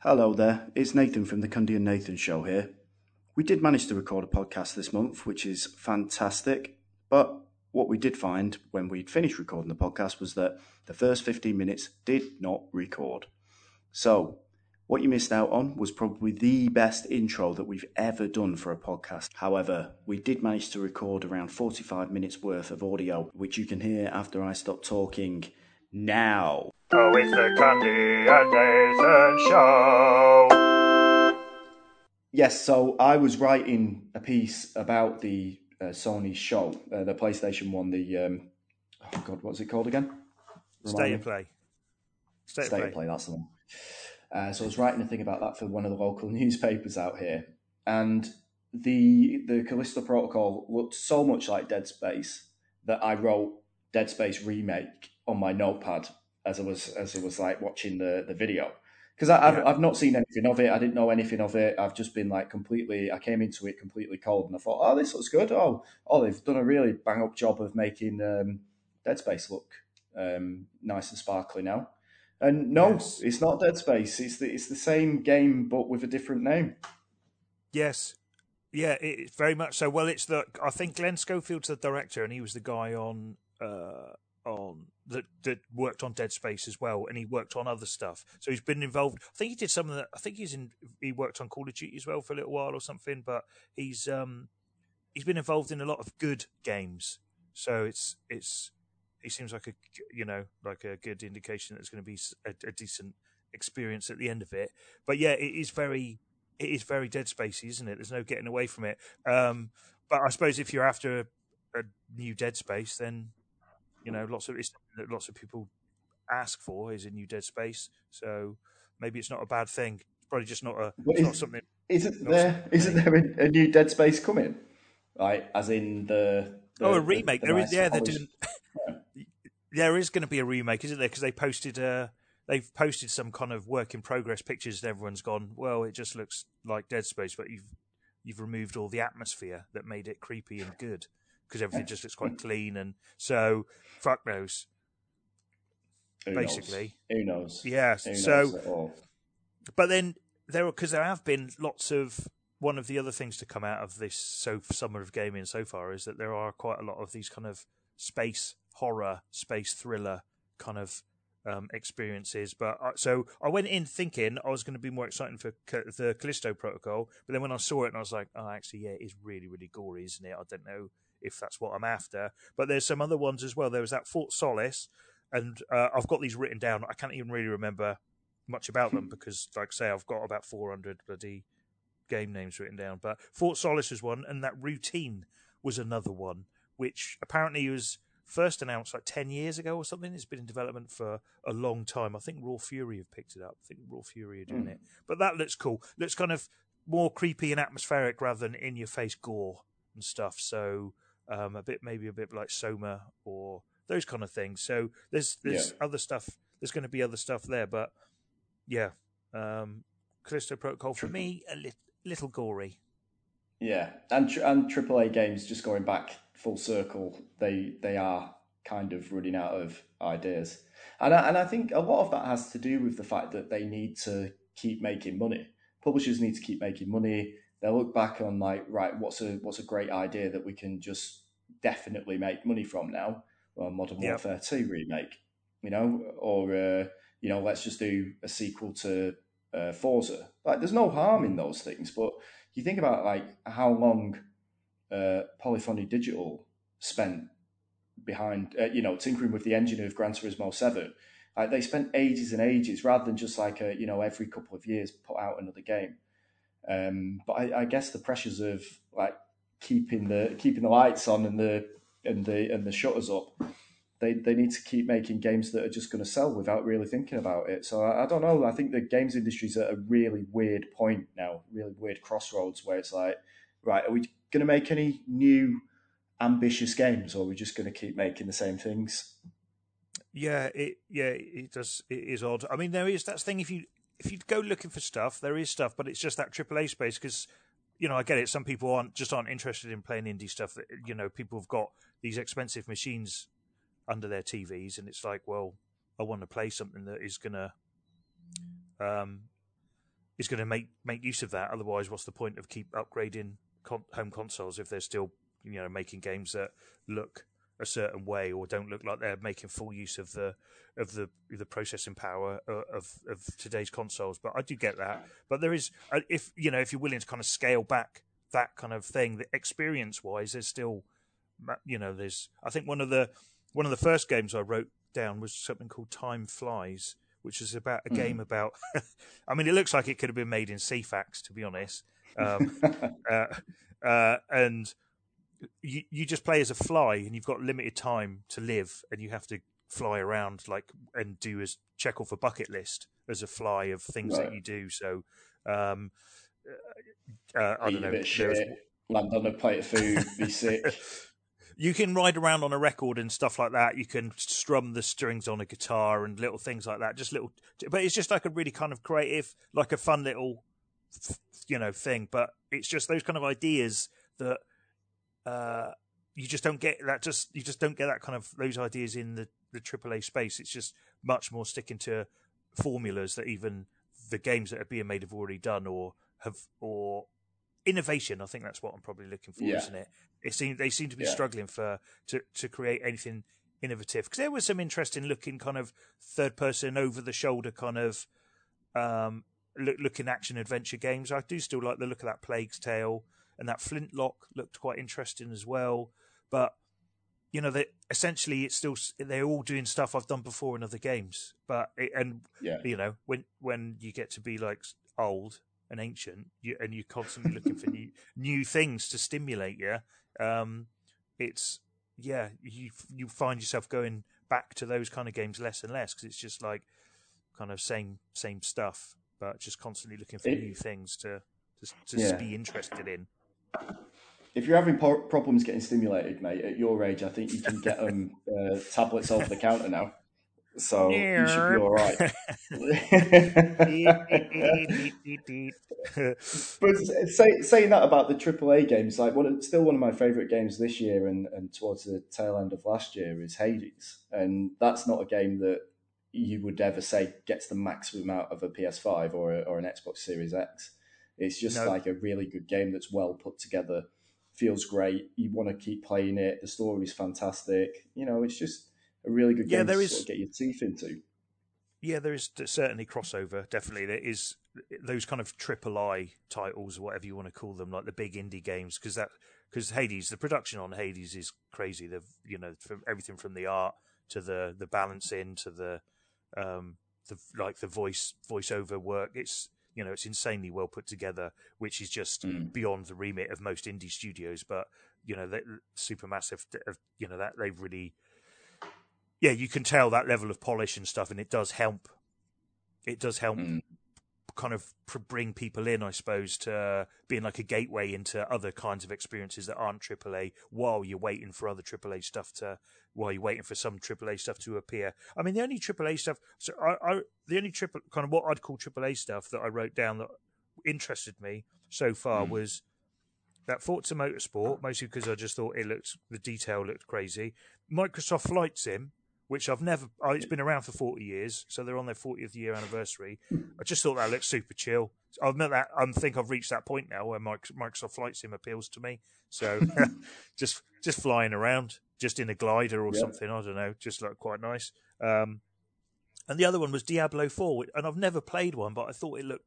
Hello there, it's Nathan from the Cundy and Nathan Show here. We did manage to record a podcast this month, which is fantastic, but what we did find when we'd finished recording the podcast was that the first 15 minutes did not record. So, what you missed out on was probably the best intro that we've ever done for a podcast. However, we did manage to record around 45 minutes worth of audio, which you can hear after I stop talking now. Oh, it's the Cundy and Nathan Show. Yes, so I was writing a piece about the uh, Sony show, uh, the PlayStation One, the um, oh god, what's it called again? Remind State me. of play. State, State of of play. Play, that's the one. Uh, so I was writing a thing about that for one of the local newspapers out here, and the the Callisto Protocol looked so much like Dead Space that I wrote Dead Space remake on my notepad as I was as I was like watching the the video because I've Yeah. I've not seen anything of it. I didn't know anything of it. I've just been like completely. I came into it completely cold, and I thought, oh, this looks good. Oh, oh, they've done a really bang up job of making um, Dead Space look um, nice and sparkly now. And no, Yes. it's not Dead Space. It's the it's the same game but with a different name. Yes. Yeah, it's very much so. Well, it's the I think Glenn Schofield's the director, and he was the guy on uh, on that that worked on Dead Space as well, and he worked on other stuff. So he's been involved. I think he did some of that. I think he's in. He worked on Call of Duty as well for a little while or something. But he's um he's been involved in a lot of good games. So it's it's he seems like a you know like a good indication that it's going to be a decent experience at the end of it. But yeah, it is very it is very Dead Spacey, isn't it? There's no getting away from it. Um, but I suppose if you're after a, a new Dead Space, then you know lots of it's that lots of people ask for is a new Dead Space. So maybe it's not a bad thing. It's probably just not a it's not is- something. Isn't Not there something isn't there a, a new Dead Space coming? Right, as in the, the oh, a remake. the there is, nice yeah, they're doing. There is going to be a remake, isn't there? Because they posted uh they've posted some kind of work in progress pictures, and everyone's gone. Well, it just looks like Dead Space, but you've you've removed all the atmosphere that made it creepy and good because everything just looks quite clean and so fuck knows. Who knows? basically. Who knows? Yeah, Who knows so but then there are because there have been lots of one of the other things to come out of this so summer of gaming so far is that there are quite a lot of these kind of space horror, space thriller kind of um, experiences. But I, so I went in thinking I was going to be more excited for Ca- the Callisto Protocol, but then when I saw it, and I was like, oh, actually, yeah, it is really, really gory, isn't it? I don't know if that's what I'm after. But there's some other ones as well. There was that Fort Solis, and uh, I've got these written down. I can't even really remember much about them because, like I say, I've got about 400 bloody game names written down. But Fort Solis was one, and that Routine was another one, which apparently was first announced like 10 years ago or something. It's been in development for a long time. I think Raw Fury have picked it up. I think Raw Fury are doing Hmm. it. But that looks cool. Looks kind of more creepy and atmospheric rather than in your face gore and stuff. So um, a bit, maybe a bit like Soma or those kind of things. So there's there's other stuff. There's going to be other stuff there, but yeah, um, Callisto Protocol for me a li- little gory. Yeah, and tr- and AAA games just going back full circle. They they are kind of running out of ideas, and I, and I think a lot of that has to do with the fact that they need to keep making money. Publishers need to keep making money. They look back on like right, what's a what's a great idea that we can just definitely make money from now? Well, Modern Yep. Warfare Two remake, you know, or uh, you know, let's just do a sequel to uh, Forza. Like, there's no harm in those things, but you think about like how long uh, Polyphony Digital spent behind, uh, you know, tinkering with the engine of Gran Turismo Seven. Like they spent ages and ages, rather than just like a, you know, every couple of years put out another game. Um, but I, I guess the pressures of like keeping the keeping the lights on and the and the and the shutters up, they they need to keep making games that are just going to sell without really thinking about it. So I, I don't know. I think the games industry's at a really weird point now, really weird crossroads where it's like, right, are we going to make any new ambitious games, or are we just going to keep making the same things? Yeah, it yeah it does. It is odd. I mean, there is that thing. If you if you go looking for stuff, there is stuff, but it's just that AAA space because you know I get it. Some people aren't just aren't interested in playing indie stuff. You know, people have got these expensive machines under their TVs, and it's like, well, I want to play something that is gonna um is to make make use of that. Otherwise, what's the point of keep upgrading con- home consoles if they're still you know making games that look a certain way or don't look like they're making full use of the of the the processing power of of today's consoles. But I do get that. But there is uh, if you know if you're willing to kind of scale back that kind of thing, the experience wise, there's still you know there's I think one of the one of the first games I wrote down was something called Time Flies, which is about a mm. game about. I mean, it looks like it could have been made in Ceefax, to be honest. Um, uh, uh, and you you just play as a fly, and you've got limited time to live, and you have to fly around like and do as check off a bucket list as a fly of things right. that you do. So, um, uh, uh I don't know. Shit, land on a plate of food, be sick. you can ride around on a record and stuff like that. You can strum the strings on a guitar and little things like that. Just little, but it's just like a really kind of creative, like a fun little, you know, thing. But it's just those kind of ideas that uh, you just don't get. That just you just don't get that kind of those ideas in the the AAA space. It's just much more sticking to formulas that even the games that are being made have already done or have or innovation. I think that's what I'm probably looking for, yeah. isn't it? It seems they seem to be yeah. struggling for to to create anything innovative because there was some interesting looking kind of third person over the shoulder kind of um, look, looking action adventure games. I do still like the look of that Plague's Tale and that Flintlock looked quite interesting as well. But you know, they essentially it's still they're all doing stuff I've done before in other games. But it, and yeah. you know when when you get to be like old and ancient, you, and you're constantly looking for new new things to stimulate you. Um, it's yeah, you you find yourself going back to those kind of games less and less because it's just like kind of same same stuff, but just constantly looking for it, new things to to, to yeah. be interested in. If you're having problems getting stimulated, mate, at your age, I think you can get them um, uh, tablets off the counter now so you should be all right. but say, saying that about the AAA games, like one, still one of my favourite games this year and, and towards the tail end of last year is Hades, and that's not a game that you would ever say gets the maximum out of a PS5 or a, or an Xbox Series X. It's just no. like a really good game that's well put together, feels great. You want to keep playing it. The story's fantastic. You know, it's just a really good game yeah, there to is, sort of get your teeth into. Yeah, there is certainly crossover. Definitely, there is those kind of triple I titles, or whatever you want to call them, like the big indie games, because that because Hades, the production on Hades is crazy. The you know from everything from the art to the the balancing to the um the like the voice voiceover work. It's you know it's insanely well put together, which is just mm. beyond the remit of most indie studios. But you know, Supermassive, you know that they've really yeah, you can tell that level of polish and stuff, and it does help. It does help mm. Kind of bring people in, I suppose, to being like a gateway into other kinds of experiences that aren't AAA while you're waiting for other AAA stuff to, while you're waiting for some AAA stuff to appear. I mean, the only AAA stuff, so I, I the only triple kind of what I'd call AAA stuff that I wrote down that interested me so far mm. was that Forza Motorsport, mostly because I just thought it looked, the detail looked crazy. Microsoft Flight Sim, which I've never. Oh, it's been around for forty years, so they're on their fortieth year anniversary. I just thought that looked super chill. I've met that I think I've reached that point now where Microsoft Flight Sim appeals to me. So just just flying around, just in a glider or something. I don't know, just looked quite nice. Um, and the other one was Diablo Four, and I've never played one, but I thought it looked.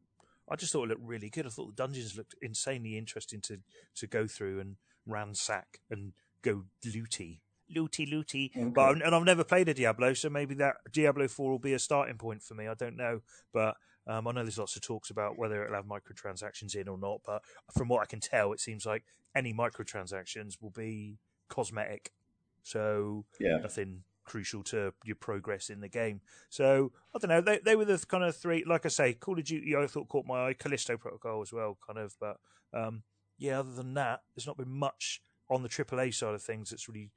I just thought it looked really good. I thought the dungeons looked insanely interesting to to go through and ransack and go looty looty looty. Okay. But and I've never played a Diablo, so maybe that Diablo Four will be a starting point for me. I don't know, but um, I know there's lots of talks about whether it'll have microtransactions in or not. But from what I can tell, it seems like any microtransactions will be cosmetic, so yeah. nothing crucial to your progress in the game. So I don't know. They they were the kind of three. Like I say, Call of Duty. I thought caught my eye. Callisto Protocol as well, kind of. But um, yeah, other than that, there's not been much on the AAA side of things that's really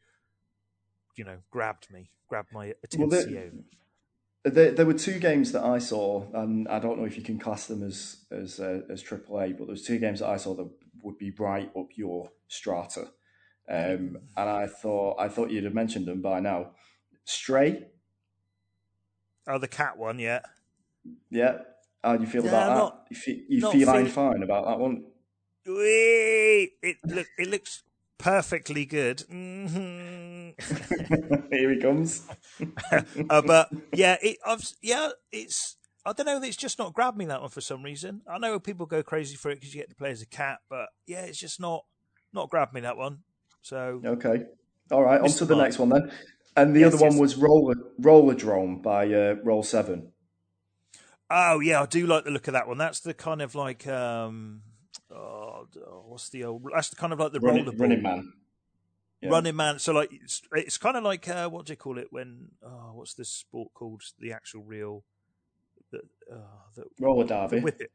you know grabbed me, grabbed my attention. Well, there, there, were two games that I saw, and I don't know if you can class them as as uh, as AAA, but there was two games that I saw that would be right up your strata. Um, and I thought I thought you'd have mentioned them by now. Stray. Oh, the cat one, yeah. Yeah. How do you feel No, about that? not- you fe- you not feeling- fine about that one? Whee! It look it looks perfectly good. Mhm. Here he comes. uh, but yeah, it, I've, yeah, it's. I don't know. It's just not grabbed me that one for some reason. I know people go crazy for it because you get to play as a cat, but yeah, it's just not not grabbed me that one. So Okay. All right, on to the Mark. next one then. And the Yes, other one yes. was Roller Rollerdrome by uh, Roll Seven. Oh yeah, I do like the look of that one. That's the kind of like um, oh, what's the old? That's kind of like the Running, roller running Man. Yeah. running man. So like it's, it's kind of like uh, what do you call it when? Oh, what's this sport called? The actual real, the uh, the, Roller the Derby. whip it.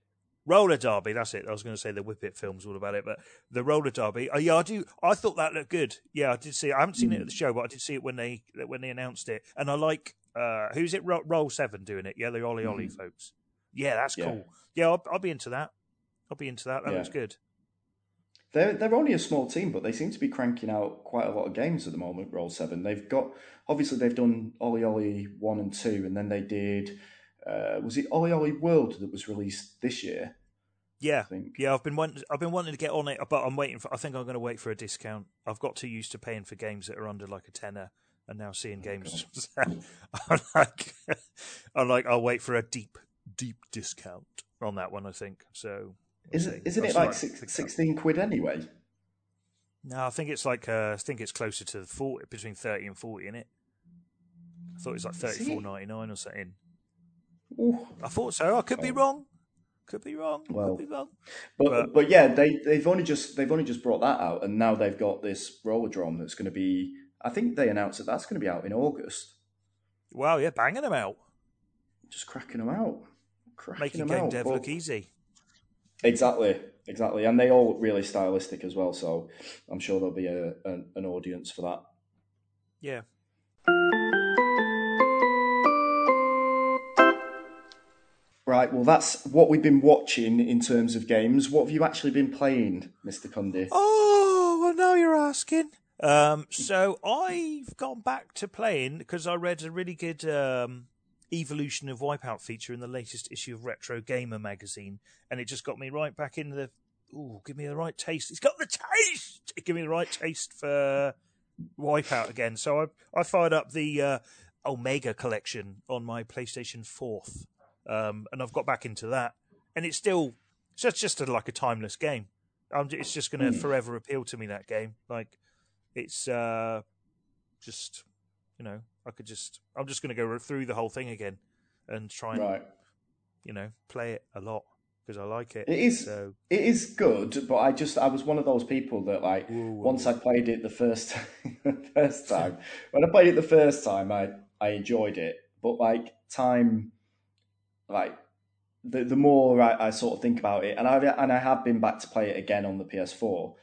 Roller Derby, that's it. I was going to say the Whip It film's all about it, but the Roller Derby. Oh, yeah, I do. I thought that looked good. Yeah, I did see. it. I haven't seen it at the show, but I did see it when they when they announced it. And I like uh who's it? Ro- Roll Seven doing it. Yeah, the OlliOlli folks. Yeah, that's Yeah. cool. Yeah, I'll, I'll be into that. I'll be into that. That Yeah. looks good. They're they're only a small team, but they seem to be cranking out quite a lot of games at the moment. Roll Seven. They've got obviously they've done OlliOlli one and two, and then they did. Uh, was it OlliOlli World that was released this year? Yeah, I think. yeah. I've been wanting, I've been wanting to get on it, but I'm waiting for. I think I'm going to wait for a discount. I've got too used to paying for games that are under like a tenner, and now seeing games. I'm like, I'm like, I'll wait for a deep, deep discount on that one. I think so. Isn't see. isn't it like six, sixteen quid anyway? No, I think it's like uh, I think it's closer to forty, between thirty and forty in it. I thought it was like Is thirty it? four ninety nine or something. Ooh. I thought so. I could be Oh. wrong. Could be wrong. Well, could be wrong. But, But- but yeah, they they've only just they've only just brought that out, and now they've got this Rollerdrome that's going to be. I think they announced that that's going to be out in August. Wow, yeah, banging them out, Just cracking them out, cracking making them game out. dev look easy. Exactly, exactly, and they all look really stylistic as well. So I'm sure there'll be a, an, an audience for that. Yeah. Right, well, that's what we've been watching in terms of games. What have you actually been playing, Mister Cundy? Oh, well, now you're asking. Um, so I've gone back to playing because I read a really good um, evolution of Wipeout feature in the latest issue of Retro Gamer magazine, and it just got me right back into the. Ooh, give me the right taste. It's got the taste. Give me the right taste for Wipeout again. So I I fired up the uh, Omega collection on my PlayStation Fourth, um, and I've got back into that, and it's still it's just just a, like a timeless game. I'm, it's just going to forever appeal to me that game. Like it's uh, just you know I could just I'm just going to go through the whole thing again and try and Right, you know play it a lot because I like it. it is So it is good, but I just I was one of those people that like whoa, once I played it the first the first time when I played it the first time I I enjoyed it, but like time like the the more I, I sort of think about it, and I and I have been back to play it again on the PS4.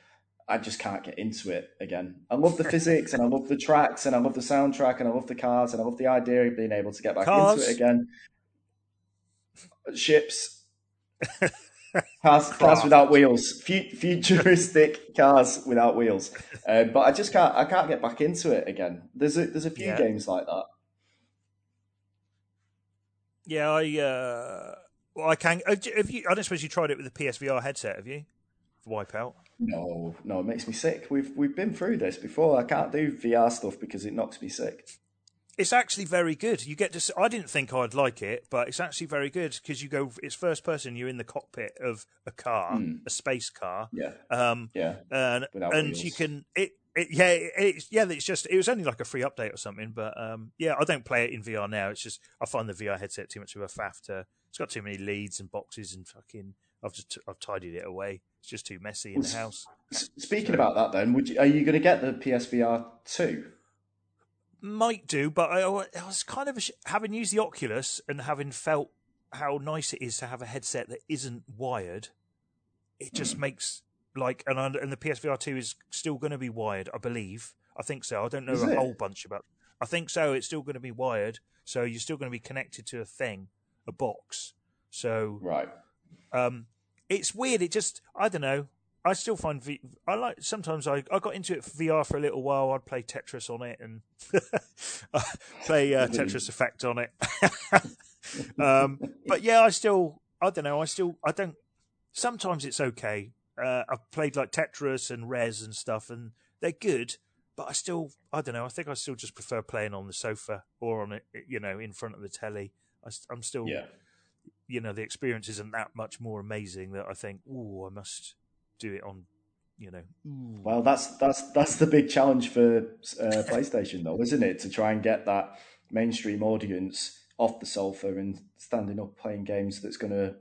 I just can't get into it again. I love the physics and I love the tracks and I love the soundtrack and I love the cars and I love the idea of being able to get back Cars. into it again. Ships, cars, cars without wheels, Fu- futuristic cars without wheels. Uh, but I just can't. I can't get back into it again. There's a there's a few Yeah. games like that. yeah, I uh, well I can. uh, Have you? I don't suppose you tried it with the PSVR headset, have you? Wipeout. No, no, it makes me sick. We've we've been through this before. I can't do VR stuff because it knocks me sick. It's actually very good. You get to. I didn't think I'd like it, but it's actually very good because you go. It's first person. You're in the cockpit of a car, a space car. Yeah, Um, yeah. and Without and wheels. you can it. It, yeah, it, it's yeah. It's just it was only like a free update or something, but um, yeah, I don't play it in VR now. It's just I find the VR headset too much of a faff. To it's got too many leads and boxes and fucking. I've just I've tidied it away. It's just too messy in the house. Speaking about that, then, would you, are you going to get the PSVR two? Might do, but I, I was kind of having used the Oculus and having felt how nice it is to have a headset that isn't wired. It just makes like and and the PSVR two is still going to be wired, I believe. I think so. I don't know Is a it? whole bunch about. I think so. It's still going to be wired, so you're still going to be connected to a thing, a box. So Right. um, it's weird. It just I don't know. I still find v- I like sometimes I, I got into it for VR for a little while. I'd play Tetris on it and play uh, Tetris Effect on it. um, but yeah, I still I don't know. I still I don't. Sometimes it's okay. Uh, I've played like Tetris and Rez and stuff, and they're good. But I still, I don't know. I think I still just prefer playing on the sofa or on it, you know, in front of the telly. I, am still, Yeah. You know, the experience isn't that much more amazing that I think, oh, I must do it on, you know. ooh." Well, that's that's that's the big challenge for uh, PlayStation, though, isn't it? To try and get that mainstream audience off the sofa and standing up playing games that's going to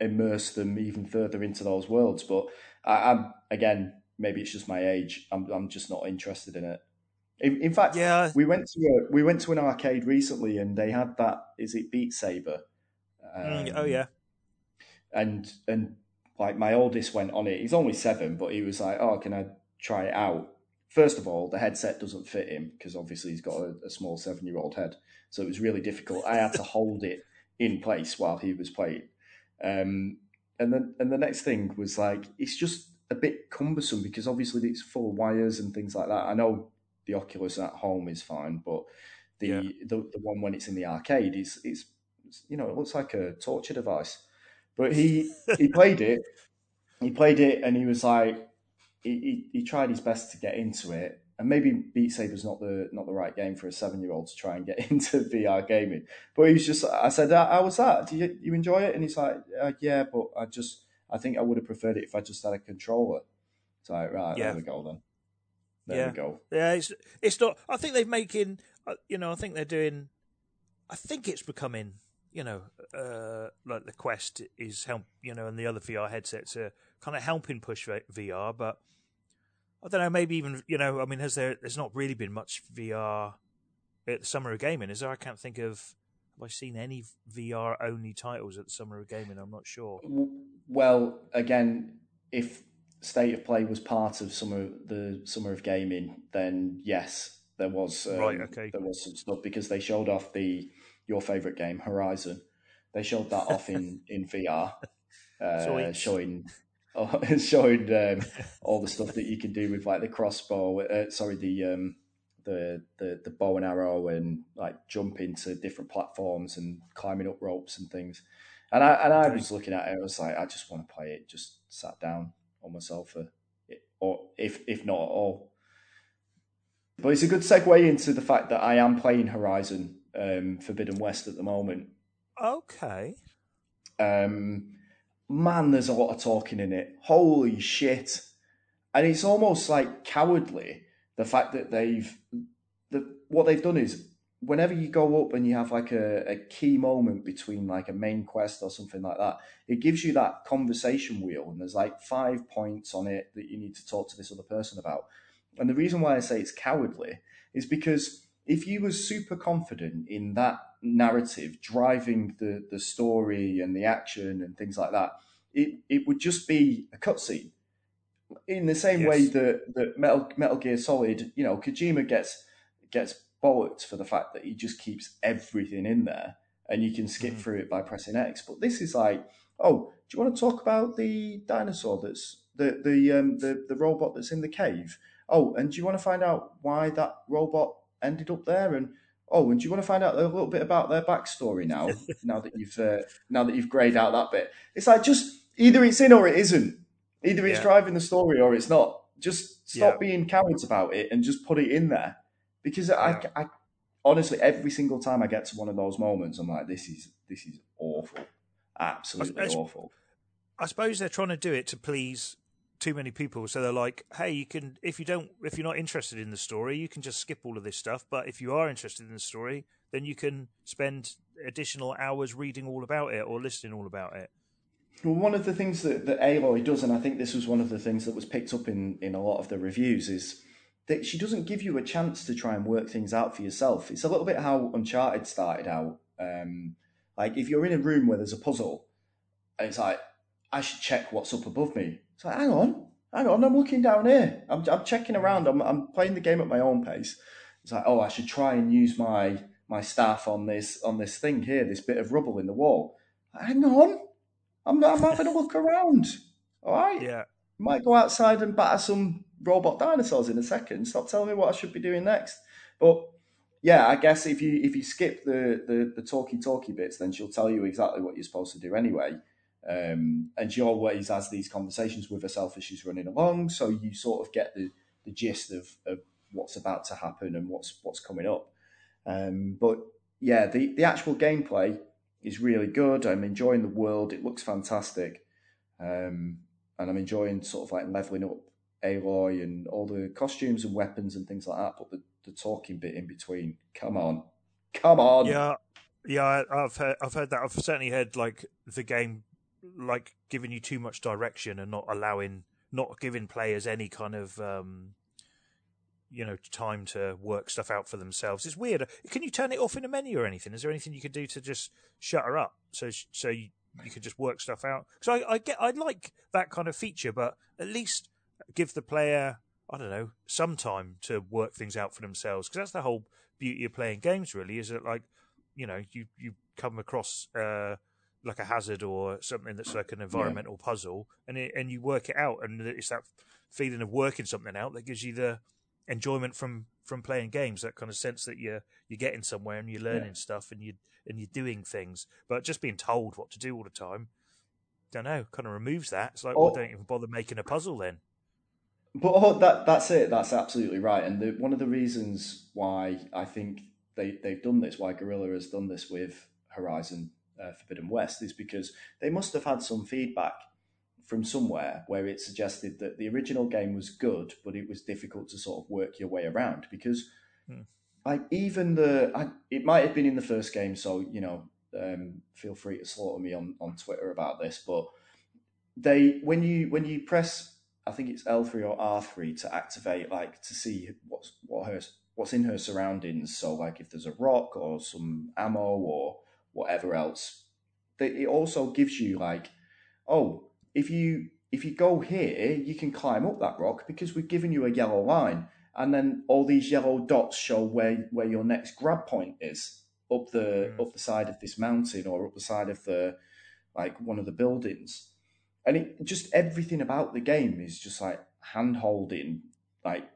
immerse them even further into those worlds. But I, I'm again, maybe it's just my age. I'm I'm just not interested in it. In, in fact, yeah, we went to a, we went to an arcade recently, and they had that. Is it Beat Saber? Mm, Um, oh yeah, and and like my oldest went on it. He's only seven, but he was like, "Oh, can I try it out?" First of all, the headset doesn't fit him because obviously he's got a, a small seven-year-old head, so it was really difficult. I had to hold it in place while he was playing, um, and then and the next thing was like it's just a bit cumbersome because obviously it's full of wires and things like that. I know the Oculus at home is fine, but the Yeah. the, the one when it's in the arcade is is you know it looks like a torture device. But he he played it, he played it, and he was like he, he, he tried his best to get into it. And maybe Beat Saber's not the not the right game for a seven year old to try and get into VR gaming. But he was just I said, "How was that? Do you, you enjoy it?" And he's like, uh, "Yeah, but I just I think I would have preferred it if I just had a controller." So like, right, Yeah. there we go then. There Yeah. we go. yeah. It's it's not. I think they're making. uh, You know, I think they're doing. I think it's becoming. You know, uh, like the Quest is help. You know, and the other VR headsets are kind of helping push VR, but I don't know. Maybe even you know. I mean, has there? There's not really been much VR at the Summer of Gaming, is there? I can't think of. Have I seen any VR only titles at the Summer of Gaming? I'm not sure. Well, again, if State of Play was part of summer the summer of gaming, then yes, there was um, Right, okay. there was some stuff because they showed off the your favorite game Horizon. They showed that off in in VR, uh, showing showing um, all the stuff that you can do with like the crossbow. Uh, sorry, the um, the, the the bow and arrow and like jumping to different platforms and climbing up ropes and things. And I and I was looking at it. I was like, I just want to play it. Just sat down on my sofa, or if if not at all. But it's a good segue into the fact that I am playing Horizon um, Forbidden West at the moment. Okay. Um, man, there's a lot of talking in it. Holy shit! And it's almost like cowardly the fact that they've the what they've done is whenever you go up and you have like a, a key moment between like a main quest or something like that, it gives you that conversation wheel, and there's like five points on it that you need to talk to this other person about. And the reason why I say it's cowardly is because if you were super confident in that narrative driving the, the story and the action and things like that, it, it would just be a cutscene. In the same way that, that Metal Metal Gear Solid, you know, Kojima gets gets bollocked for the fact that he just keeps everything in there and you can skip Mhm. through it by pressing X. But this is like, oh, do you want to talk about the dinosaur that's the the um the, the robot that's in the cave? Oh, and do you want to find out why that robot ended up there? And oh, and do you want to find out a little bit about their backstory now? now that you've uh, now that you've grayed out that bit, it's like just either it's in or it isn't. Either it's Yeah. driving the story or it's not. Just stop Yeah. being cowards about it and just put it in there. Because Yeah. I, I honestly every single time I get to one of those moments, I'm like, this is this is awful, absolutely That's- awful. I suppose they're trying to do it to please too many people. So they're like, "Hey, you can if you don't if you're not interested in the story, you can just skip all of this stuff. But if you are interested in the story, then you can spend additional hours reading all about it or listening all about it." Well, one of the things that, that Aloy does, and I think this was one of the things that was picked up in, in a lot of the reviews, is that she doesn't give you a chance to try and work things out for yourself. It's a little bit how Uncharted started out. Um, like, if you're in a room where there's a puzzle, and it's like, I should check what's up above me. It's like, hang on, hang on, I'm looking down here. I'm, I'm checking around. I'm, I'm playing the game at my own pace. It's like, oh, I should try and use my my staff on this on this thing here, this bit of rubble in the wall. Hang on, I'm, I'm having a look around. All right, Yeah, might go outside and batter some robot dinosaurs in a second. Stop telling me what I should be doing next. But yeah, I guess if you if you skip the the, the talky talky bits, then she'll tell you exactly what you're supposed to do anyway. Um, and she always has these conversations with herself as she's running along, so you sort of get the, the gist of, of what's about to happen and what's what's coming up. Um, but yeah, the, the actual gameplay is really good. I'm enjoying the world. It looks fantastic. Um, and I'm enjoying sort of like leveling up Aloy and all the costumes and weapons and things like that. But the, the talking bit in between, come on, come on. Yeah, yeah, I've heard, I've heard that. I've certainly heard like the game, like giving you too much direction and not allowing, not giving players any kind of, um, you know, time to work stuff out for themselves. It's weird. Can you turn it off in a menu or anything? Is there anything you could do to just shut her up so so you, you could just work stuff out? Because I, I get I like that kind of feature, but at least give the player I don't know some time to work things out for themselves. Because that's the whole beauty of playing games. Really, is that like you know you you come across. Uh, like a hazard or something that's like an environmental yeah. puzzle, and it, and you work it out, and it's that feeling of working something out that gives you the enjoyment from from playing games. That kind of sense that you're you're getting somewhere and you're learning yeah. stuff and you and you're doing things. But just being told what to do all the time, don't know, kind of removes that. It's like, oh, well, don't even bother making a puzzle then. But oh, that that's it. That's absolutely right. And the, one of the reasons why I think they they've done this, why Guerrilla has done this with Horizon uh, Forbidden West, is because they must have had some feedback from somewhere where it suggested that the original game was good, but it was difficult to sort of work your way around because, hmm. like, even the I, it might have been in the first game, so you know, um, feel free to slaughter me on on Twitter about this, but they when you when you press I think it's L three or R three to activate like to see what's what her what's in her surroundings. So like if there's a rock or some ammo or whatever else, it also gives you like, oh, if you if you go here, you can climb up that rock because we've given you a yellow line, and then all these yellow dots show where where your next grab point is up the mm. up the side of this mountain or up the side of the like one of the buildings, and it just everything about the game is just like hand holding, like.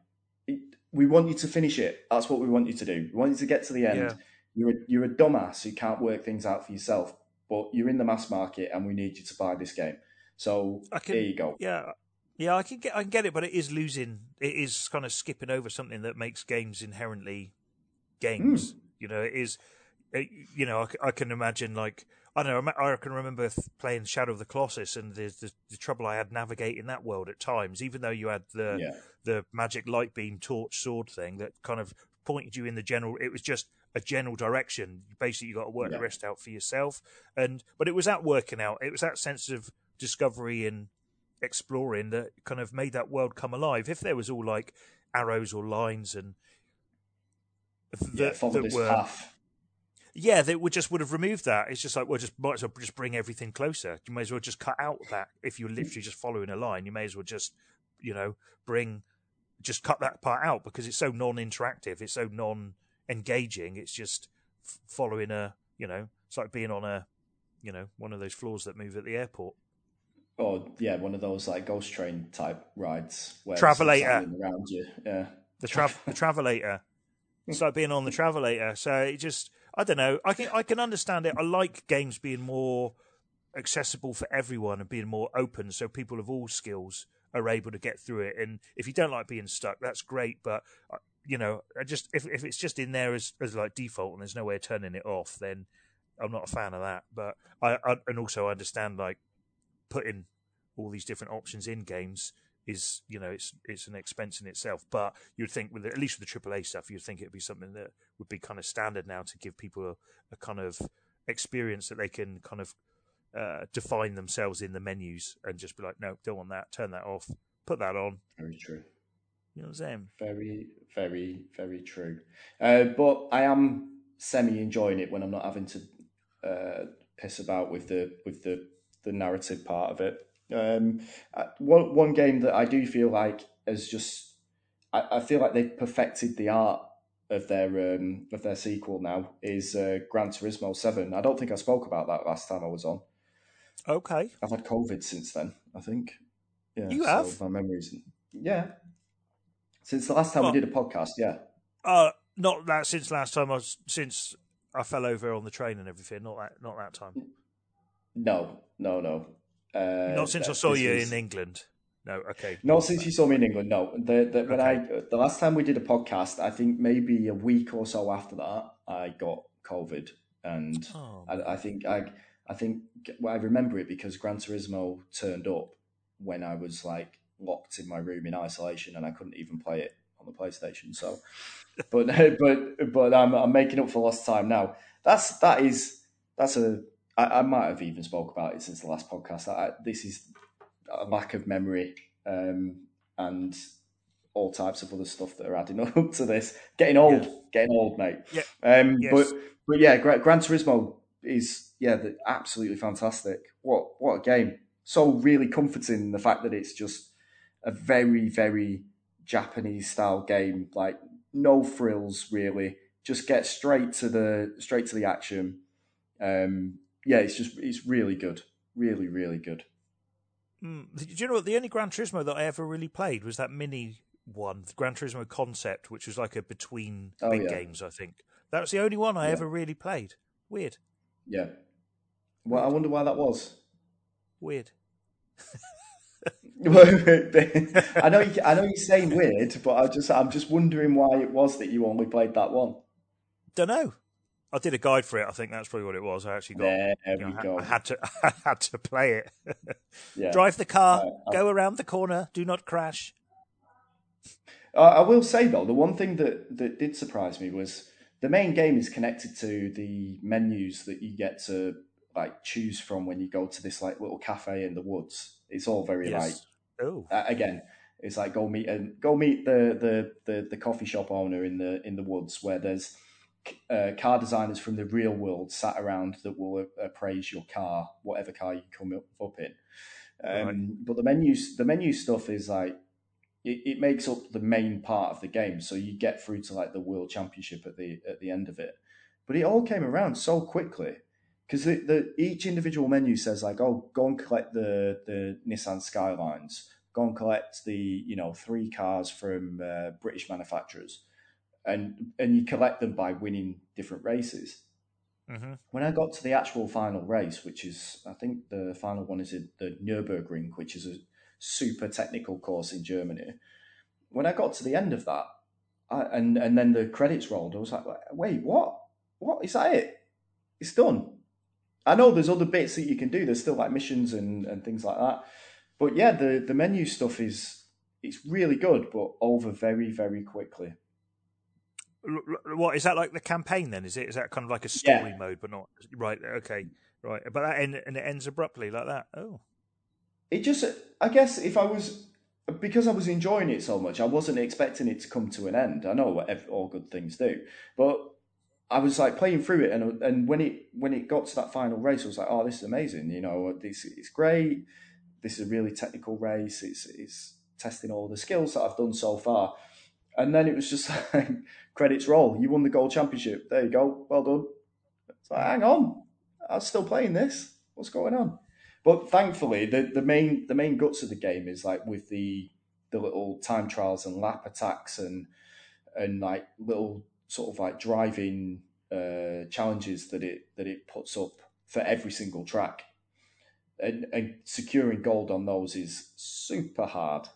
It, we want you to finish it. That's what we want you to do. We want you to get to the end. Yeah. You're a, you're a dumbass who can't work things out for yourself, but you're in the mass market and we need you to buy this game. So can, there you go. Yeah, yeah, I can get I can get it, but it is losing. It is kind of skipping over something that makes games inherently games. Mm. You know, it is. It, you know, I, I, can imagine like I don't know. I can remember playing Shadow of the Colossus and the, the, the trouble I had navigating that world at times. Even though you had the yeah. the magic light beam torch sword thing that kind of pointed you in the general. It was just a general direction. Basically, you got to work yeah. the rest out for yourself. And but it was that working out. It was that sense of discovery and exploring that kind of made that world come alive. If there was all like arrows or lines and that, yeah, that this were, path. Yeah, they would just would have removed that. It's just like well, just might as well just bring everything closer. You may as well just cut out that if you're literally just following a line. You may as well just you know bring just cut that part out because it's so non-interactive. It's so non-engaging. It's just following a you know it's like being on a you know one of those floors that move at the airport or yeah, one of those like ghost train type rides where travelator around you. Yeah, the tra- the travelator. It's like being on the travelator. So it just I don't know. I can I can understand it. I like games being more accessible for everyone and being more open, so people of all skills are able to get through it. And if you don't like being stuck, that's great. But uh, you know, I just if if it's just in there as as like default and there's no way of turning it off, then I'm not a fan of that. But I, I and also I understand like putting all these different options in games is you know it's it's an expense in itself. But you'd think with the, at least with the AAA stuff, you'd think it'd be something that would be kind of standard now to give people a, a kind of experience that they can kind of uh, define themselves in the menus and just be like, no, don't want that, turn that off, put that on. Very true. You know what I'm saying? Very, very, very true. Uh, but I am semi enjoying it when I'm not having to uh, piss about with the with the the narrative part of it. Um, uh, one one game that I do feel like has just I, I feel like they've perfected the art of their um, of their sequel now is uh, Gran Turismo Seven. I don't think I spoke about that last time I was on. Okay, I've had COVID since then. I think. Yeah, you have my memories. Yeah, since the last time well, we did a podcast. Yeah. Uh not that since last time I was since I fell over on the train and everything. Not that not that time. No, no, no. Uh, Not since I saw you was- in England. No, okay. Not since you saw me in England. No, the, the, when I the last time we did a podcast, I think maybe a week or so after that, I got COVID, and Oh, I, I think I I think well, I remember it because Gran Turismo turned up when I was like locked in my room in isolation, and I couldn't even play it on the PlayStation. So, but but but I'm I'm making up for lost time now. That's that is that's a I, I might have even spoke about it since the last podcast. I, this is a lack of memory um, and all types of other stuff that are adding up to this. Getting old, Yeah. getting old, mate. Yeah. Um, Yes. But but yeah, Gran, Gran Turismo is yeah, the, absolutely fantastic. What what a game! So really comforting the fact that it's just a very very Japanese style game. Like no frills really. Just get straight to the straight to the action. Um, yeah, it's just it's really good, really really good. Mm, do you know what? The only Gran Turismo that I ever really played was that mini one, the Gran Turismo Concept, which was like a between Oh, big yeah. games. I think that was the only one I Yeah. ever really played. Weird, Yeah. Well, I wonder why that was. weird. I know, you, I know you're saying weird, but I just, I'm just wondering why it was that you only played that one. Don't know. I did a guide for it. I think that's probably what it was. I actually got. There you know, I had- go. I had to. I had to play it. Yeah. Drive the car. Uh, go around the corner. Do not crash. I will say though, the one thing that that did surprise me was the main game is connected to the menus that you get to like choose from when you go to this like little cafe in the woods. It's all very like Oh. uh, again, it's like go meet and go meet the, the the the coffee shop owner in the in the woods where there's uh, car designers from the real world sat around that will uh, appraise your car, whatever car you come up, up in. Um, Right. But the menus the menu stuff is like it, it makes up the main part of the game, so you get through to like the world championship at the at the end of it. But it all came around so quickly because the, the each individual menu says like, oh, go and collect the the Nissan Skylines, go and collect the you know three cars from uh, British manufacturers, and and you collect them by winning different races. Mm-hmm. When I got to the actual final race, which is I think the final one is the Nürburgring, which is a super technical course in Germany. When I got to the end of that, I, and and then the credits rolled, I was like, wait, what? What is that? It? It's done. I know there's other bits that you can do. There's still like missions and, and things like that. But yeah, the the menu stuff is it's really good, but over very very quickly. What is that like the campaign? Then is it? Is that kind of like a Yeah. story mode, but not right? Okay, right. But that end, and it ends abruptly like that. Oh, it just i guess if i was because i was enjoying it so much i wasn't expecting it to come to an end i know what all good things do but i was like playing through it and and when it when it got to that final race i was like oh this is amazing you know this it's great. This is a really technical race. It's it's testing all the skills that i've done so far. And then it was just like credits roll. You won the gold championship. There you go. Well done. It's like hang on. I'm still playing this. What's going on? But thankfully, the, the main the main guts of the game is like with the the little time trials and lap attacks and and like little sort of like driving uh, challenges that it that it puts up for every single track, and, and securing gold on those is super hard.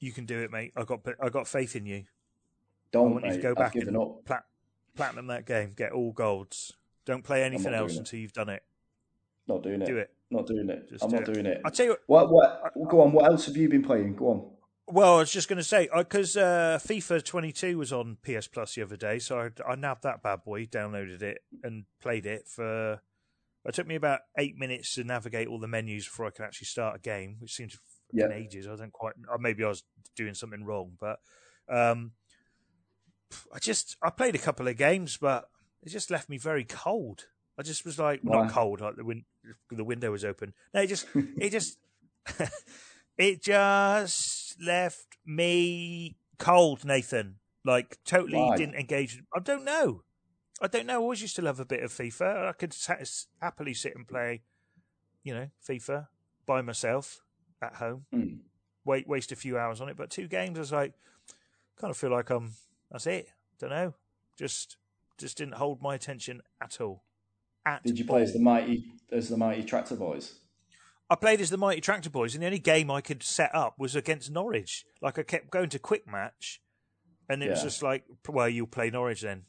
you can do it, mate. I got I got faith in you. Don't want you to go back and up. plat- platinum that game. Get all golds. Don't play anything else it. until you've done it. Not doing it. Do it. Not doing it. Just I'm do not it. doing it. I tell you. What what? Go on. What else have you been playing? Go on. Well, I was just going to say because uh, FIFA 22 was on PS Plus the other day, so I, I nabbed that bad boy, downloaded it, and played it for. It took me about eight minutes to navigate all the menus before I could actually start a game, which seemed Yeah. ages. I don't quite. Or maybe I was doing something wrong, but um, I just I played a couple of games, but it just left me very cold. I just was like Why? not cold, like the win- the window was open. No, it just it just it just left me cold, Nathan. Like totally Why? didn't engage. I don't know. I don't know. I always used to love a bit of FIFA. I could happily sit and play, you know, FIFA by myself at home. Mm. Wait, waste a few hours on it. But two games, I was like, kind of feel like I'm. That's it. Don't know. Just, just didn't hold my attention at all. at Did you play as the mighty as the mighty tractor boys? I played as the Mighty Tractor Boys, and the only game I could set up was against Norwich. Like I kept going to quick match, and it was just like, well, you'll play Norwich then.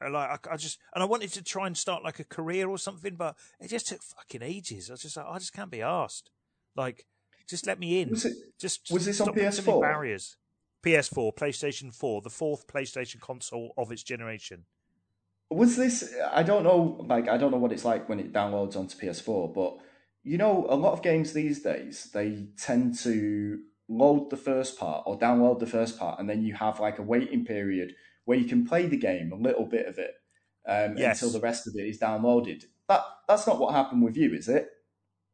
And like I, I just and I wanted to try and start like a career or something, but it just took fucking ages. I was just like, I just can't be asked. Like, just let me in. Was it? just, was this on stop putting so many PS4? barriers. PS4, PlayStation 4, the fourth PlayStation console of its generation. Was this? I don't know. Like I don't know what it's like when it downloads onto PS4, but you know, a lot of games these days they tend to load the first part or download the first part, and then you have like a waiting period where you can play the game a little bit of it um, Yes. until the rest of it is downloaded. That that's not what happened with you, is it?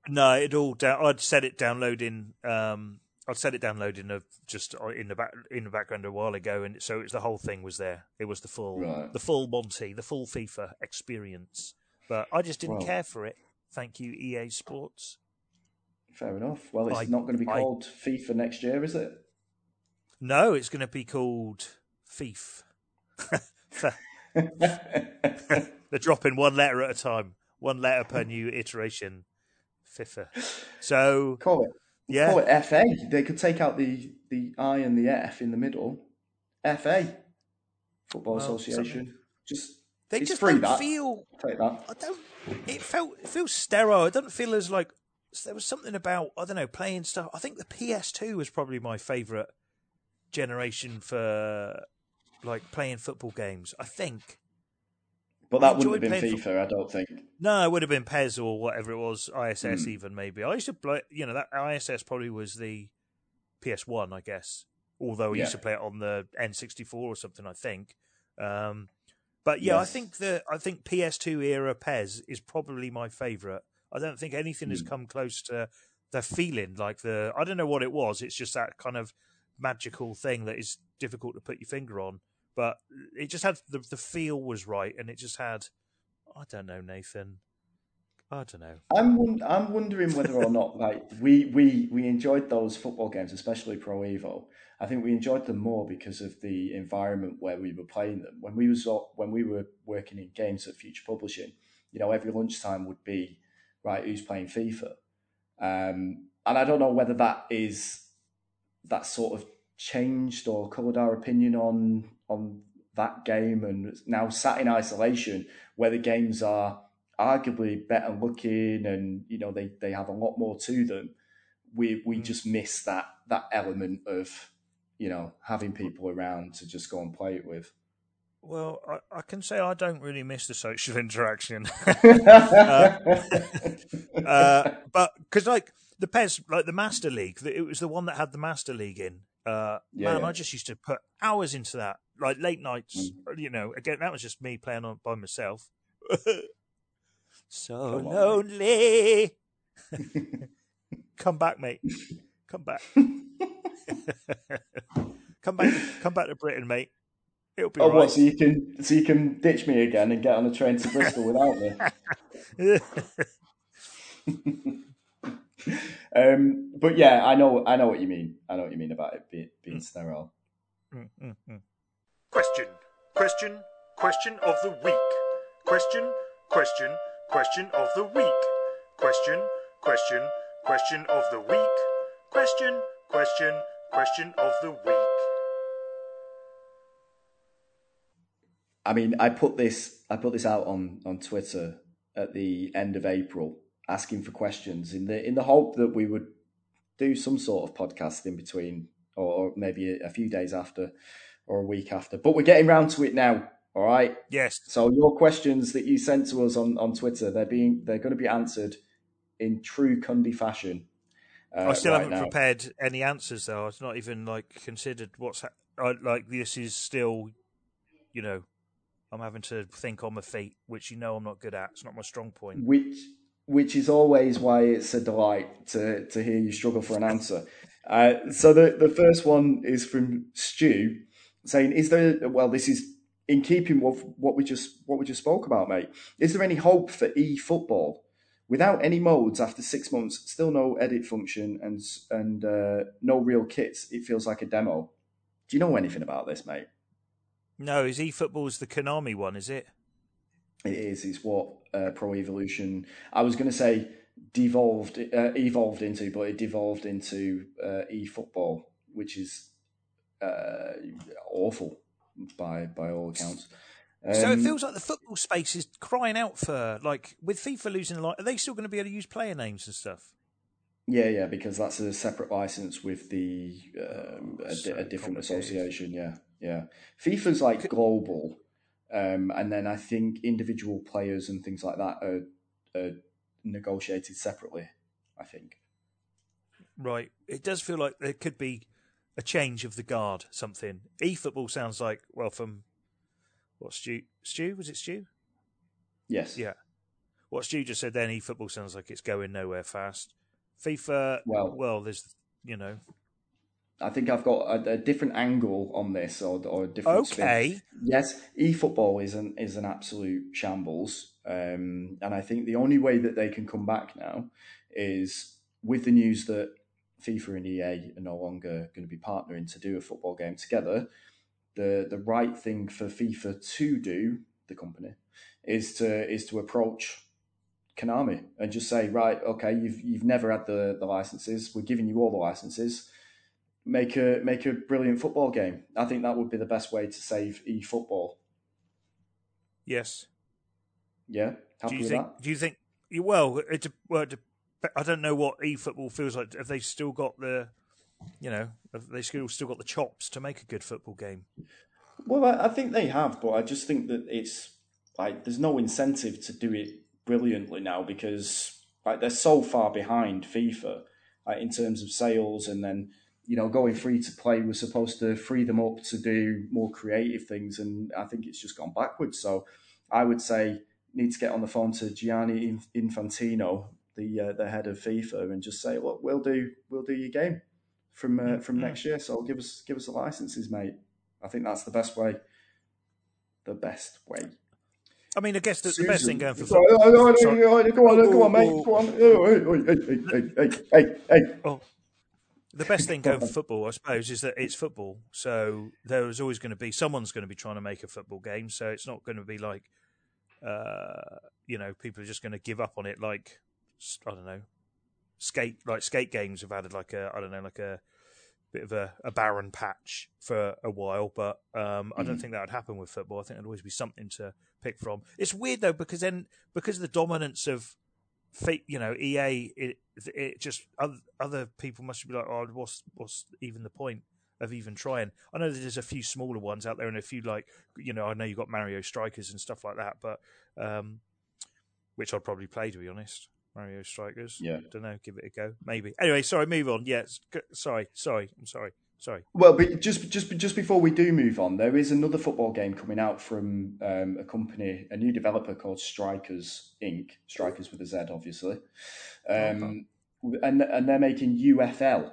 No, it all down. I'd set it downloading. Um, I'd set it downloading of just uh, in the back in the background a while ago, and so it was the whole thing was there. It was the full, Right. the full Monty, the full FIFA experience. But I just didn't Well- care for it. Thank you, EA Sports. Fair enough. Well, it's I- not going to be I- called FIFA next year, is it? No, it's going to be called Thief. They're dropping one letter at a time, one letter per new iteration. FIFA. So call it. yeah, Call it FA. They could take out the the I and the F in the middle. FA, Football Well, Association. Just they it's just free, don't that. feel take that. I don't. It felt it feels sterile. It doesn't feel as like there was something about I don't know playing stuff. I think the PS2 was probably my favorite generation for like playing football games. I think But that wouldn't have been FIFA, I don't think. no, it would have been PES or whatever it was, ISS Hmm. even maybe. I used to play. You know that ISS probably was the PS1, I guess. Although I used to play it on the N64 or something, I think. Um, but yeah, I think the I think PS2 era PES is probably my favourite. I don't think anything has Hmm. come close to the feeling like the. I don't know what it was. It's just that kind of magical thing that is difficult to put your finger on. But it just had the the feel was right, and it just had. I don't know, Nathan. I don't know. I'm I'm wondering whether or not like we, we we enjoyed those football games, especially Pro Evo. I think we enjoyed them more because of the environment where we were playing them. When we was when we were working in games at Future Publishing, you know, every lunchtime would be right who's playing FIFA, um, and I don't know whether that is that sort of changed or coloured our opinion on on that game, and now sat in isolation where the games are arguably better looking and you know they, they have a lot more to them we we Mm. just miss that that element of you know having people around to just go and play it with Well, I, I can say I don't really miss the social interaction. uh, but because like the PES, like the Master League, it was the one that had the Master League in. Uh, Yeah, man, yeah. I just used to put hours into that, like late nights. You know, again, that was just me playing on by myself. so Come on, lonely. come back, mate. Come back. come back. Come back to Britain, mate. It'll be oh all what right. so you can so you can ditch me again and get on a train to bristol without me um but yeah i know i know what you mean i know what you mean about it being, being sterile Mm, mm, mm. Question, question, question of the week. Question, question, question of the week. Question, question, question of the week. Question, question, question of the week. I mean, I put this I put this out on on Twitter at the end of April, asking for questions in the in the hope that we would do some sort of podcast in between, or, maybe a, a few days after, or a week after. But we're getting round to it now. All right. Yes. So your questions that you sent to us on, on Twitter, they're being they're going to be answered in true Cundy fashion. Uh, I still right haven't now. prepared any answers though. I've not even like considered what's ha- I, like. This is still, you know, I'm having to think on my feet, which you know I'm not good at. It's not my strong point. which which is always why it's a delight to to hear you struggle for an answer. Uh, so the the first one is from Stu, saying, "Is there? Well, this is in keeping with what we just what we just spoke about, mate. Is there any hope for e football without any modes after six months? Still no edit function and and uh, no real kits. It feels like a demo. Do you know anything about this, mate? No, is eFootball's the Konami one? Is it? It is. It's what uh, Pro Evolution. I was going to say devolved, uh, evolved into, but it devolved into uh, eFootball, which is uh, awful by by all accounts. Um, so it feels like the football space is crying out for like with FIFA losing a lot. Are they still going to be able to use player names and stuff? Yeah, yeah, because that's a separate license with the um, a, so a, different association. Yeah, yeah. FIFA's like global, um, and then I think individual players and things like that are, are negotiated separately. I think. Right. It does feel like there could be a change of the guard. Something. E-football sounds like well from what Stu Stu was it Stu? Yes. Yeah. What Stu just said then. E-football sounds like it's going nowhere fast. FIFA. Well, well, there's you know. I think I've got a, a different angle on this, or, or a different. Okay. Spin. Yes, eFootball is an is an absolute shambles, um, and I think the only way that they can come back now is with the news that FIFA and EA are no longer going to be partnering to do a football game together. The the right thing for FIFA to do, the company, is to is to approach Konami and just say, right, okay, you've you've never had the, the licenses. We're giving you all the licenses. Make a make a brilliant football game. I think that would be the best way to save eFootball. Yes. Yeah. Happy do you think? That? Do you think? Well, it, well, it, I don't know what eFootball feels like. Have they still got the, you know, have they still still got the chops to make a good football game? Well, I, I think they have, but I just think that it's like there's no incentive to do it brilliantly now because like they're so far behind FIFA like, in terms of sales, and then you know going free to play was supposed to free them up to do more creative things, and I think it's just gone backwards. So I would say need to get on the phone to Gianni Infantino, the uh, the head of FIFA, and just say, look, we'll do we'll do your game from uh, from mm-hmm. next year. So give us give us the licenses, mate. I think that's the best way. The best way. I mean, I guess the, the best thing going for football. Go on, go on, go on, mate. Go on. Hey, hey, hey, hey. Oh. The best thing going for football, I suppose, is that it's football. So there's always going to be someone's going to be trying to make a football game. So it's not going to be like, uh, you know, people are just going to give up on it. Like I don't know, skate like skate games have added like a I don't know like a bit of a, a barren patch for a while, but um, I don't mm. think that would happen with football. I think there'd always be something to pick from. It's weird though because then because of the dominance of you know EA, it it just other, other people must be like, oh, what's what's even the point of even trying? I know that there's a few smaller ones out there and a few like you know I know you got Mario Strikers and stuff like that, but um, which I'd probably play to be honest. Mario Strikerz. Yeah. Don't know. Give it a go. Maybe. Anyway, sorry. Move on. Yeah. Sorry. Sorry. I'm sorry. Sorry. Well, but just just just before we do move on, there is another football game coming out from um, a company, a new developer called Strikers Inc. Strikers with a Z, obviously, um, okay. and and they're making UFL,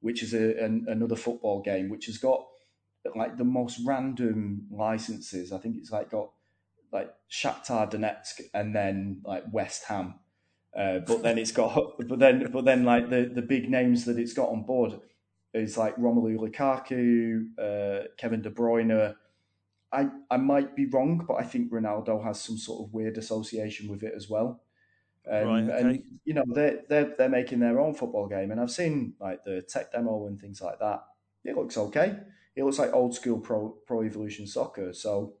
which is a, an, another football game, which has got like the most random licenses. I think it's like got like Shakhtar Donetsk and then like West Ham uh, but then it's got, but then, but then, like the the big names that it's got on board is like Romelu Lukaku, uh, Kevin De Bruyne. I I might be wrong, but I think Ronaldo has some sort of weird association with it as well. Um, right, okay. And you know they're they're they're making their own football game, and I've seen like the tech demo and things like that. It looks okay. It looks like old school pro pro evolution soccer. So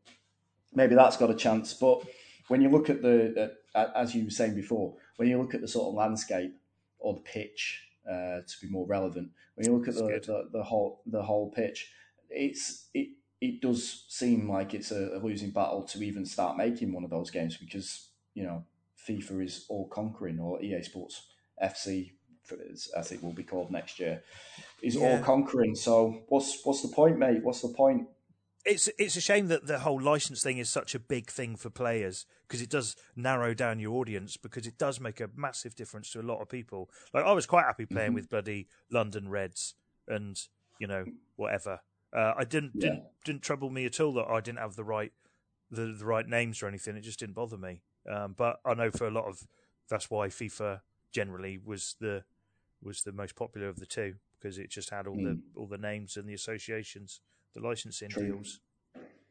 maybe that's got a chance. But when you look at the uh, as you were saying before, when you look at the sort of landscape or the pitch, uh, to be more relevant, when you look at the, the, the, whole the whole pitch, it's it it does seem like it's a, a, losing battle to even start making one of those games because you know FIFA is all conquering or EA Sports FC as it will be called next year is yeah. all conquering. So what's what's the point, mate? What's the point? It's it's a shame that the whole license thing is such a big thing for players because it does narrow down your audience because it does make a massive difference to a lot of people. Like I was quite happy playing mm-hmm. with bloody London Reds and you know whatever. Uh, I didn't yeah. didn't didn't trouble me at all that I didn't have the right the, the right names or anything. It just didn't bother me. Um, but I know for a lot of that's why FIFA generally was the was the most popular of the two because it just had all mm. the all the names and the associations the licensing True. deals.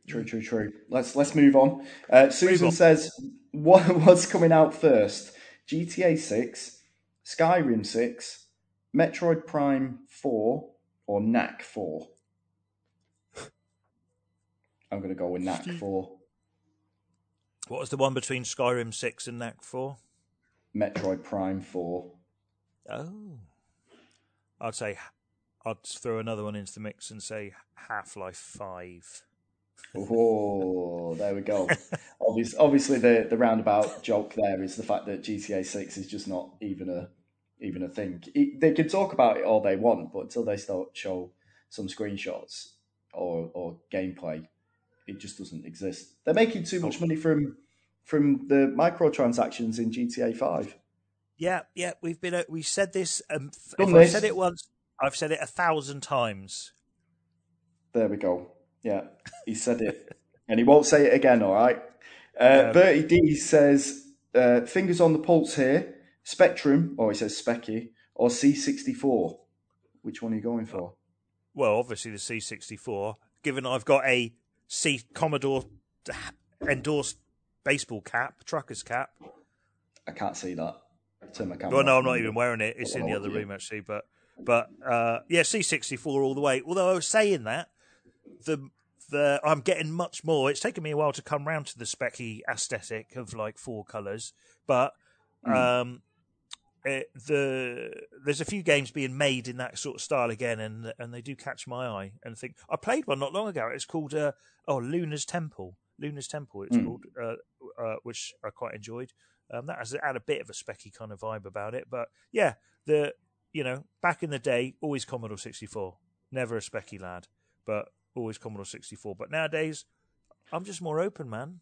True, true, true. Let's let's move on. Uh, Susan on. says, "What what's coming out first? GTA Six, Skyrim Six, Metroid Prime Four, or Knack Four? I'm going to go with Knack Four. What was the one between Skyrim 6 and Knack 4? Metroid Prime Four. Oh. I'd say I'd throw another one into the mix and say Half Life 5. Oh, there we go. obviously, obviously, the the roundabout joke there is the fact that GTA Six is just not even a even a thing. It, they can talk about it all they want, but until they start show some screenshots or or gameplay, it just doesn't exist. They're making too much money from from the microtransactions in GTA Five. Yeah, yeah, we've been. uh, We said this. Um, Done if this. said it once, I've said it a thousand times. There we go. Yeah, he said it, and he won't say it again. All right. Uh, Um, Bertie D says, uh, "Fingers on the pulse here. Spectrum, or he says Speccy, or C64. Which one are you going for? Well, obviously the C64. Given I've got a C Commodore endorsed baseball cap, trucker's cap. I can't see that. Turn my camera. Well, no. I'm not even wearing it. It's in the other room actually, but but uh, yeah, C64 all the way. Although I was saying that the the I'm getting much more. It's taken me a while to come round to the speccy aesthetic of like four colours, but Hmm. um, it, the there's a few games being made in that sort of style again, and and they do catch my eye. And think I played one not long ago. It's called uh, oh Luna's Temple. Luna's Temple. It's Hmm. called, uh, uh, which I quite enjoyed. Um, that has had a bit of a speccy kind of vibe about it, but yeah, the you know back in the day, always Commodore 64, never a speccy lad, but always Commodore 64. But nowadays, I'm just more open, man,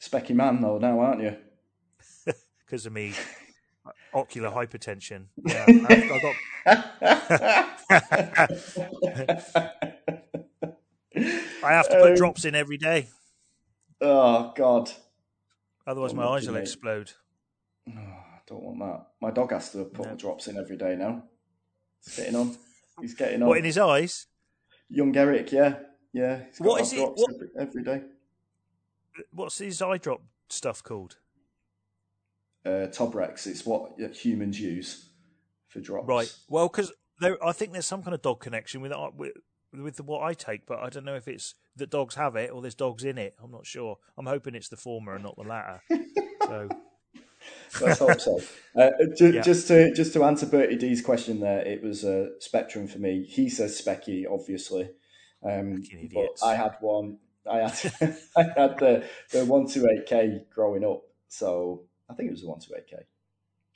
Specky man, though, now, aren't you? because of me ocular hypertension. Yeah, I, I got I have to put Um, drops in every day, oh, God. otherwise my eyes will explode. Don't want that. My dog has to put No. the drops in every day now. He's getting on. He's getting on. What in his eyes? Young Eric, yeah. Yeah. What to it- what- Every, every day. What's his eye drop stuff called? Uh, Tobrex, it's what humans use for drops. Right. Well, because there, I think there's some kind of dog connection with uh, with, with what I take, but I don't know if it's that dogs have it or there's dogs in it. I'm not sure. I'm hoping it's the former and not the latter. so Let's hope so. Uh, ju- Yeah. Just to just to answer Bertie D's question there, it was a Spectrum for me. He says Speccy, obviously. Um, but. I had one. I had I had the the one two eight K growing up, so I think it was the one two eight K.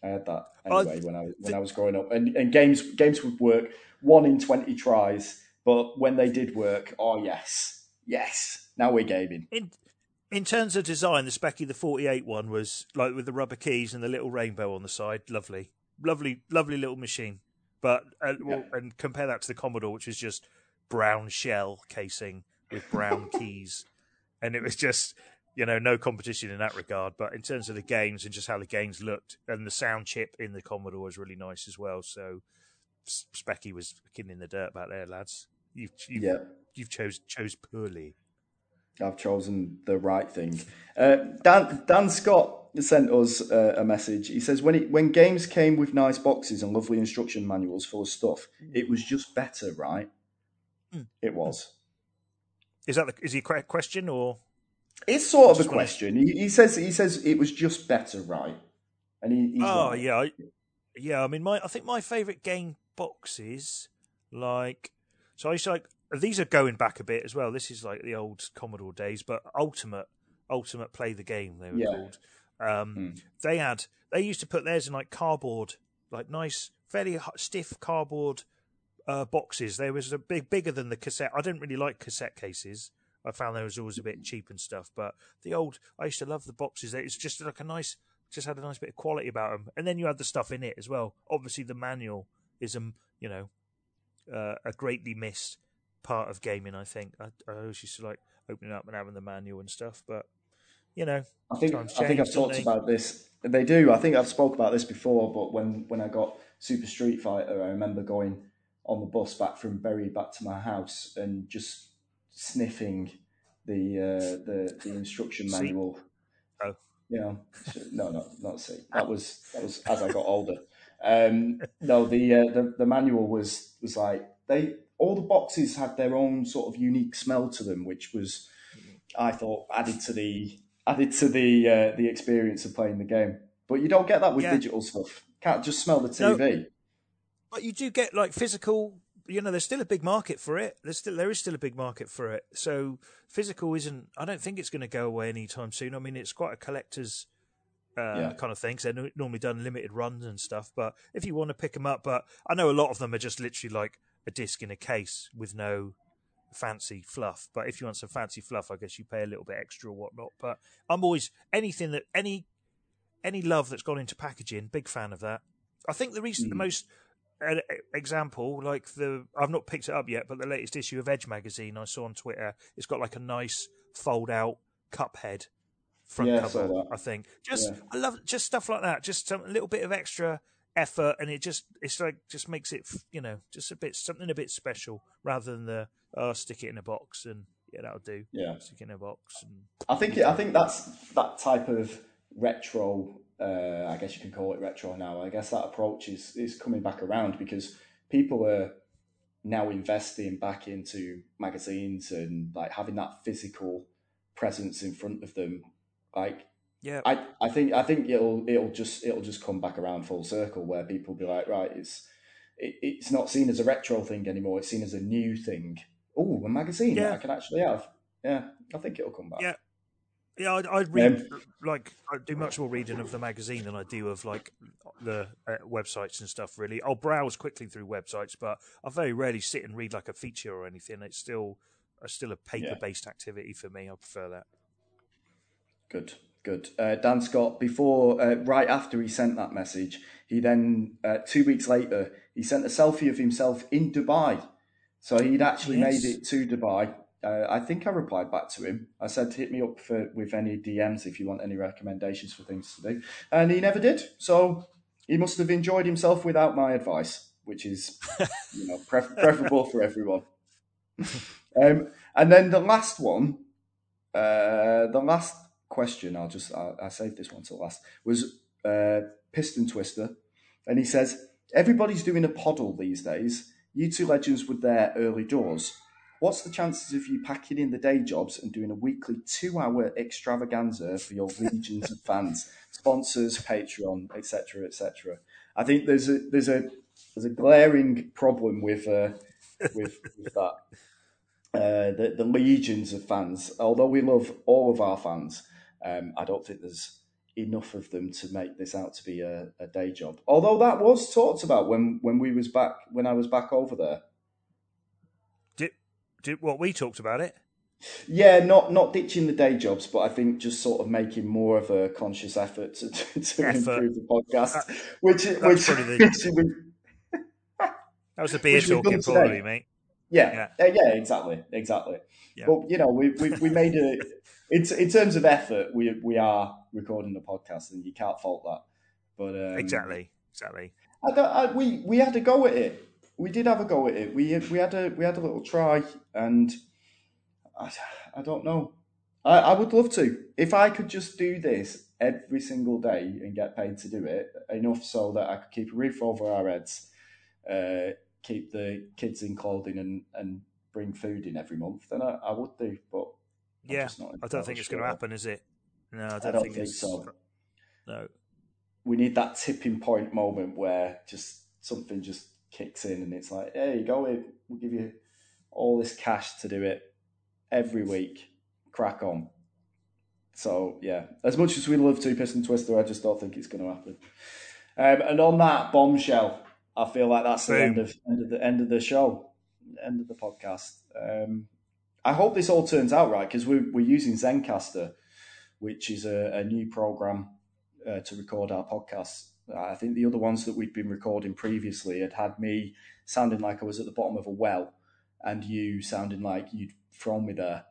I had that Oh, anyway when I when I was growing up, and, and games games would work one in twenty tries, but when they did work, oh yes, yes, now we're gaming. in in terms of design, the Speccy the 48 one was like with the rubber keys and the little rainbow on the side. Lovely, lovely, lovely little machine. But uh, well, and compare that to the Commodore, which was just brown shell casing with brown keys, and it was just you know no competition in that regard. But in terms of the games and just how the games looked, and the sound chip in the Commodore was really nice as well. So Speccy was fucking in the dirt back there, lads. You've you've, Yeah. you've chose chose poorly. I've chosen the right thing. Uh, Dan Dan Scott sent us uh, a message. He says when it, when games came with nice boxes and lovely instruction manuals full of stuff, it was just better, right? Hmm. It was. Is that the, is he a question or? It's sort of a question. He, he says he says it was just better, right? And he, oh right. yeah, I, yeah. I mean, my I think my favorite game boxes, like, so I used to like these are going back a bit as well. This is like the old Commodore days, but Ultimate, Ultimate Play the Game they were Yeah. called. Um, Hmm. They had they used to put theirs in like cardboard, like nice, fairly h- stiff cardboard uh, boxes. They was a big bigger than the cassette. I didn't really like cassette cases. I found they was always a bit cheap and stuff. But the old, I used to love the boxes. It's just like a nice, just had a nice bit of quality about them. And then you had the stuff in it as well. Obviously, the manual is um, you know, uh, a greatly missed part of gaming. I think I, I always used to like opening up and having the manual and stuff. But you know, I think I think I've talked they? about this. They do. I think I've spoke about this before. But when when I got Super Street Fighter, I remember going on the bus back from Bury back to my house and just sniffing the uh, the the instruction manual. Oh. You know, no, no, not C. That was that was as I got older. Um, no, the, uh, the the manual was was like they all the boxes had their own sort of unique smell to them, which was I thought added to the added to the uh, the experience of playing the game. But you don't get that with Yeah. digital stuff. Can't just smell the No. TV. But you do get like physical. You know, there's still a big market for it. There's still there is still a big market for it. So physical isn't. I don't think it's going to go away anytime soon. I mean, it's quite a collector's uh, Yeah. kind of thing. 'cause they're normally done limited runs and stuff. But if you want to pick them up, but I know a lot of them are just literally like a disc in a case with no fancy fluff. But if you want some fancy fluff, I guess you pay a little bit extra or whatnot. But I'm always anything that any any love that's gone into packaging. Big fan of that. I think the recent, the Mm. most uh, example, like the I've not picked it up yet, but the latest issue of Edge magazine I saw on Twitter, it's got like a nice fold out Cuphead front Yeah, I cover. that. I think just Yeah. I love just stuff like that. Just some, a little bit of extra effort, and it just it's like just makes it you know just a bit something a bit special rather than the oh stick it in a box and yeah that'll do Yeah. stick it in a box and I think it, I think that's that type of retro. Uh, I guess you can call it retro now. I guess that approach is is coming back around because people are now investing back into magazines and like having that physical presence in front of them. Like yeah I, I think I think it'll it'll just it'll just come back around full circle where people be like right it's it, it's not seen as a retro thing anymore. It's seen as a new thing. Oh, a magazine Yeah. I can actually have. Yeah, I think it'll come back. Yeah. Yeah, I'd, I'd read Um, like I do much more reading of the magazine than I do of like the uh, websites and stuff. Really, I'll browse quickly through websites, but I very rarely sit and read like a feature or anything. It's still it's still a paper based activity for me. I prefer that. Good, good. Uh, Dan Scott, before, uh, right after he sent that message, he then, uh, two weeks later, he sent a selfie of himself in Dubai. So he'd actually Yes. made it to Dubai. Uh, I think I replied back to him. I said, hit me up for, with any DMs if you want any recommendations for things to do. And he never did. So he must have enjoyed himself without my advice, which is, you know, pref- preferable for everyone. um, and then the last one, uh, the last question, I'll just, I, I saved this one till last, was uh, Piston Twister. And he says, Everybody's doing a poddle these days. You two legends with their early doors. What's the chances of you packing in the day jobs and doing a weekly two hour extravaganza for your legions of fans, sponsors, Patreon, etc., etc.? I think there's a there's a there's a glaring problem with uh, with, with that. Uh, the, the legions of fans. Although we love all of our fans, um, I don't think there's enough of them to make this out to be a, a day job. Although that was talked about when, when we was back when I was back over there. Did did what we talked about it? Yeah, not not ditching the day jobs, but I think just sort of making more of a conscious effort to, to, to improve the podcast. which which, probably the- which That was the beer talking, probably, mate. Yeah, yeah, yeah, exactly, exactly. Yeah. But you know, we we, we made a. It's in terms of effort, we we are recording the podcast, and you can't fault that. But um, exactly, exactly. I I, we we had a go at it. We did have a go at it. We we had a we had a little try, and I, I don't know. I, I would love to if I could just do this every single day and get paid to do it enough so that I could keep a roof over our heads, uh, keep the kids in clothing, and and bring food in every month. Then I, I would do, but I'm Yeah, I don't think it's going to happen, is it? No, I don't, don't think, think so. No, we need that tipping point moment where just something just kicks in and it's like, hey, go in, we'll give you all this cash to do it every week. Crack on. So yeah, as much as we love to Two Piston Twister, I just don't think it's going to happen. Um, and on that bombshell, I feel like that's the end of end of the end of the show, end of the podcast. Um, I hope this all turns out right because we're we're using Zencastr, which is a, a new program uh, to record our podcasts. I think the other ones that we'd been recording previously had had me sounding like I was at the bottom of a well, and you sounding like you'd thrown me there.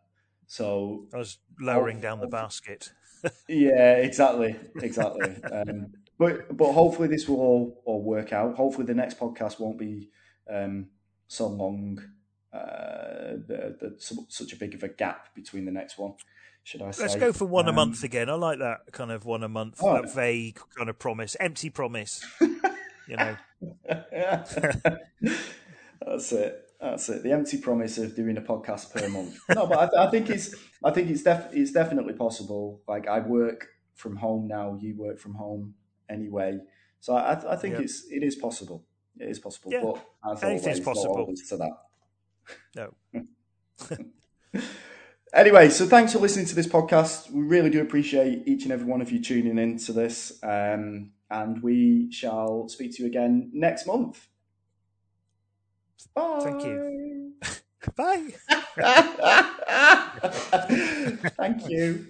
So I was lowering Oh, down the oh. basket. yeah, exactly, exactly. um, but but hopefully this will all, all work out. Hopefully the next podcast won't be um, so long uh, the, the, such a big of a gap between the next one. Should I say? Let's go for one Um, a month again. I like that kind of one a month, Oh. that vague kind of promise, empty promise. you know, That's it. That's it. The empty promise of doing a podcast per month. No, but I, I think it's. I think it's def, It's definitely possible. Like I work from home now. You work from home anyway. So I, I think Yeah. it's. It is possible. It is possible. Yeah. But as Anything's always, possible. to that. no. Anyway, so thanks for listening to this podcast. We really do appreciate each and every one of you tuning in to this. Um, and we shall speak to you again next month. Bye. Thank you. Bye. Thank you.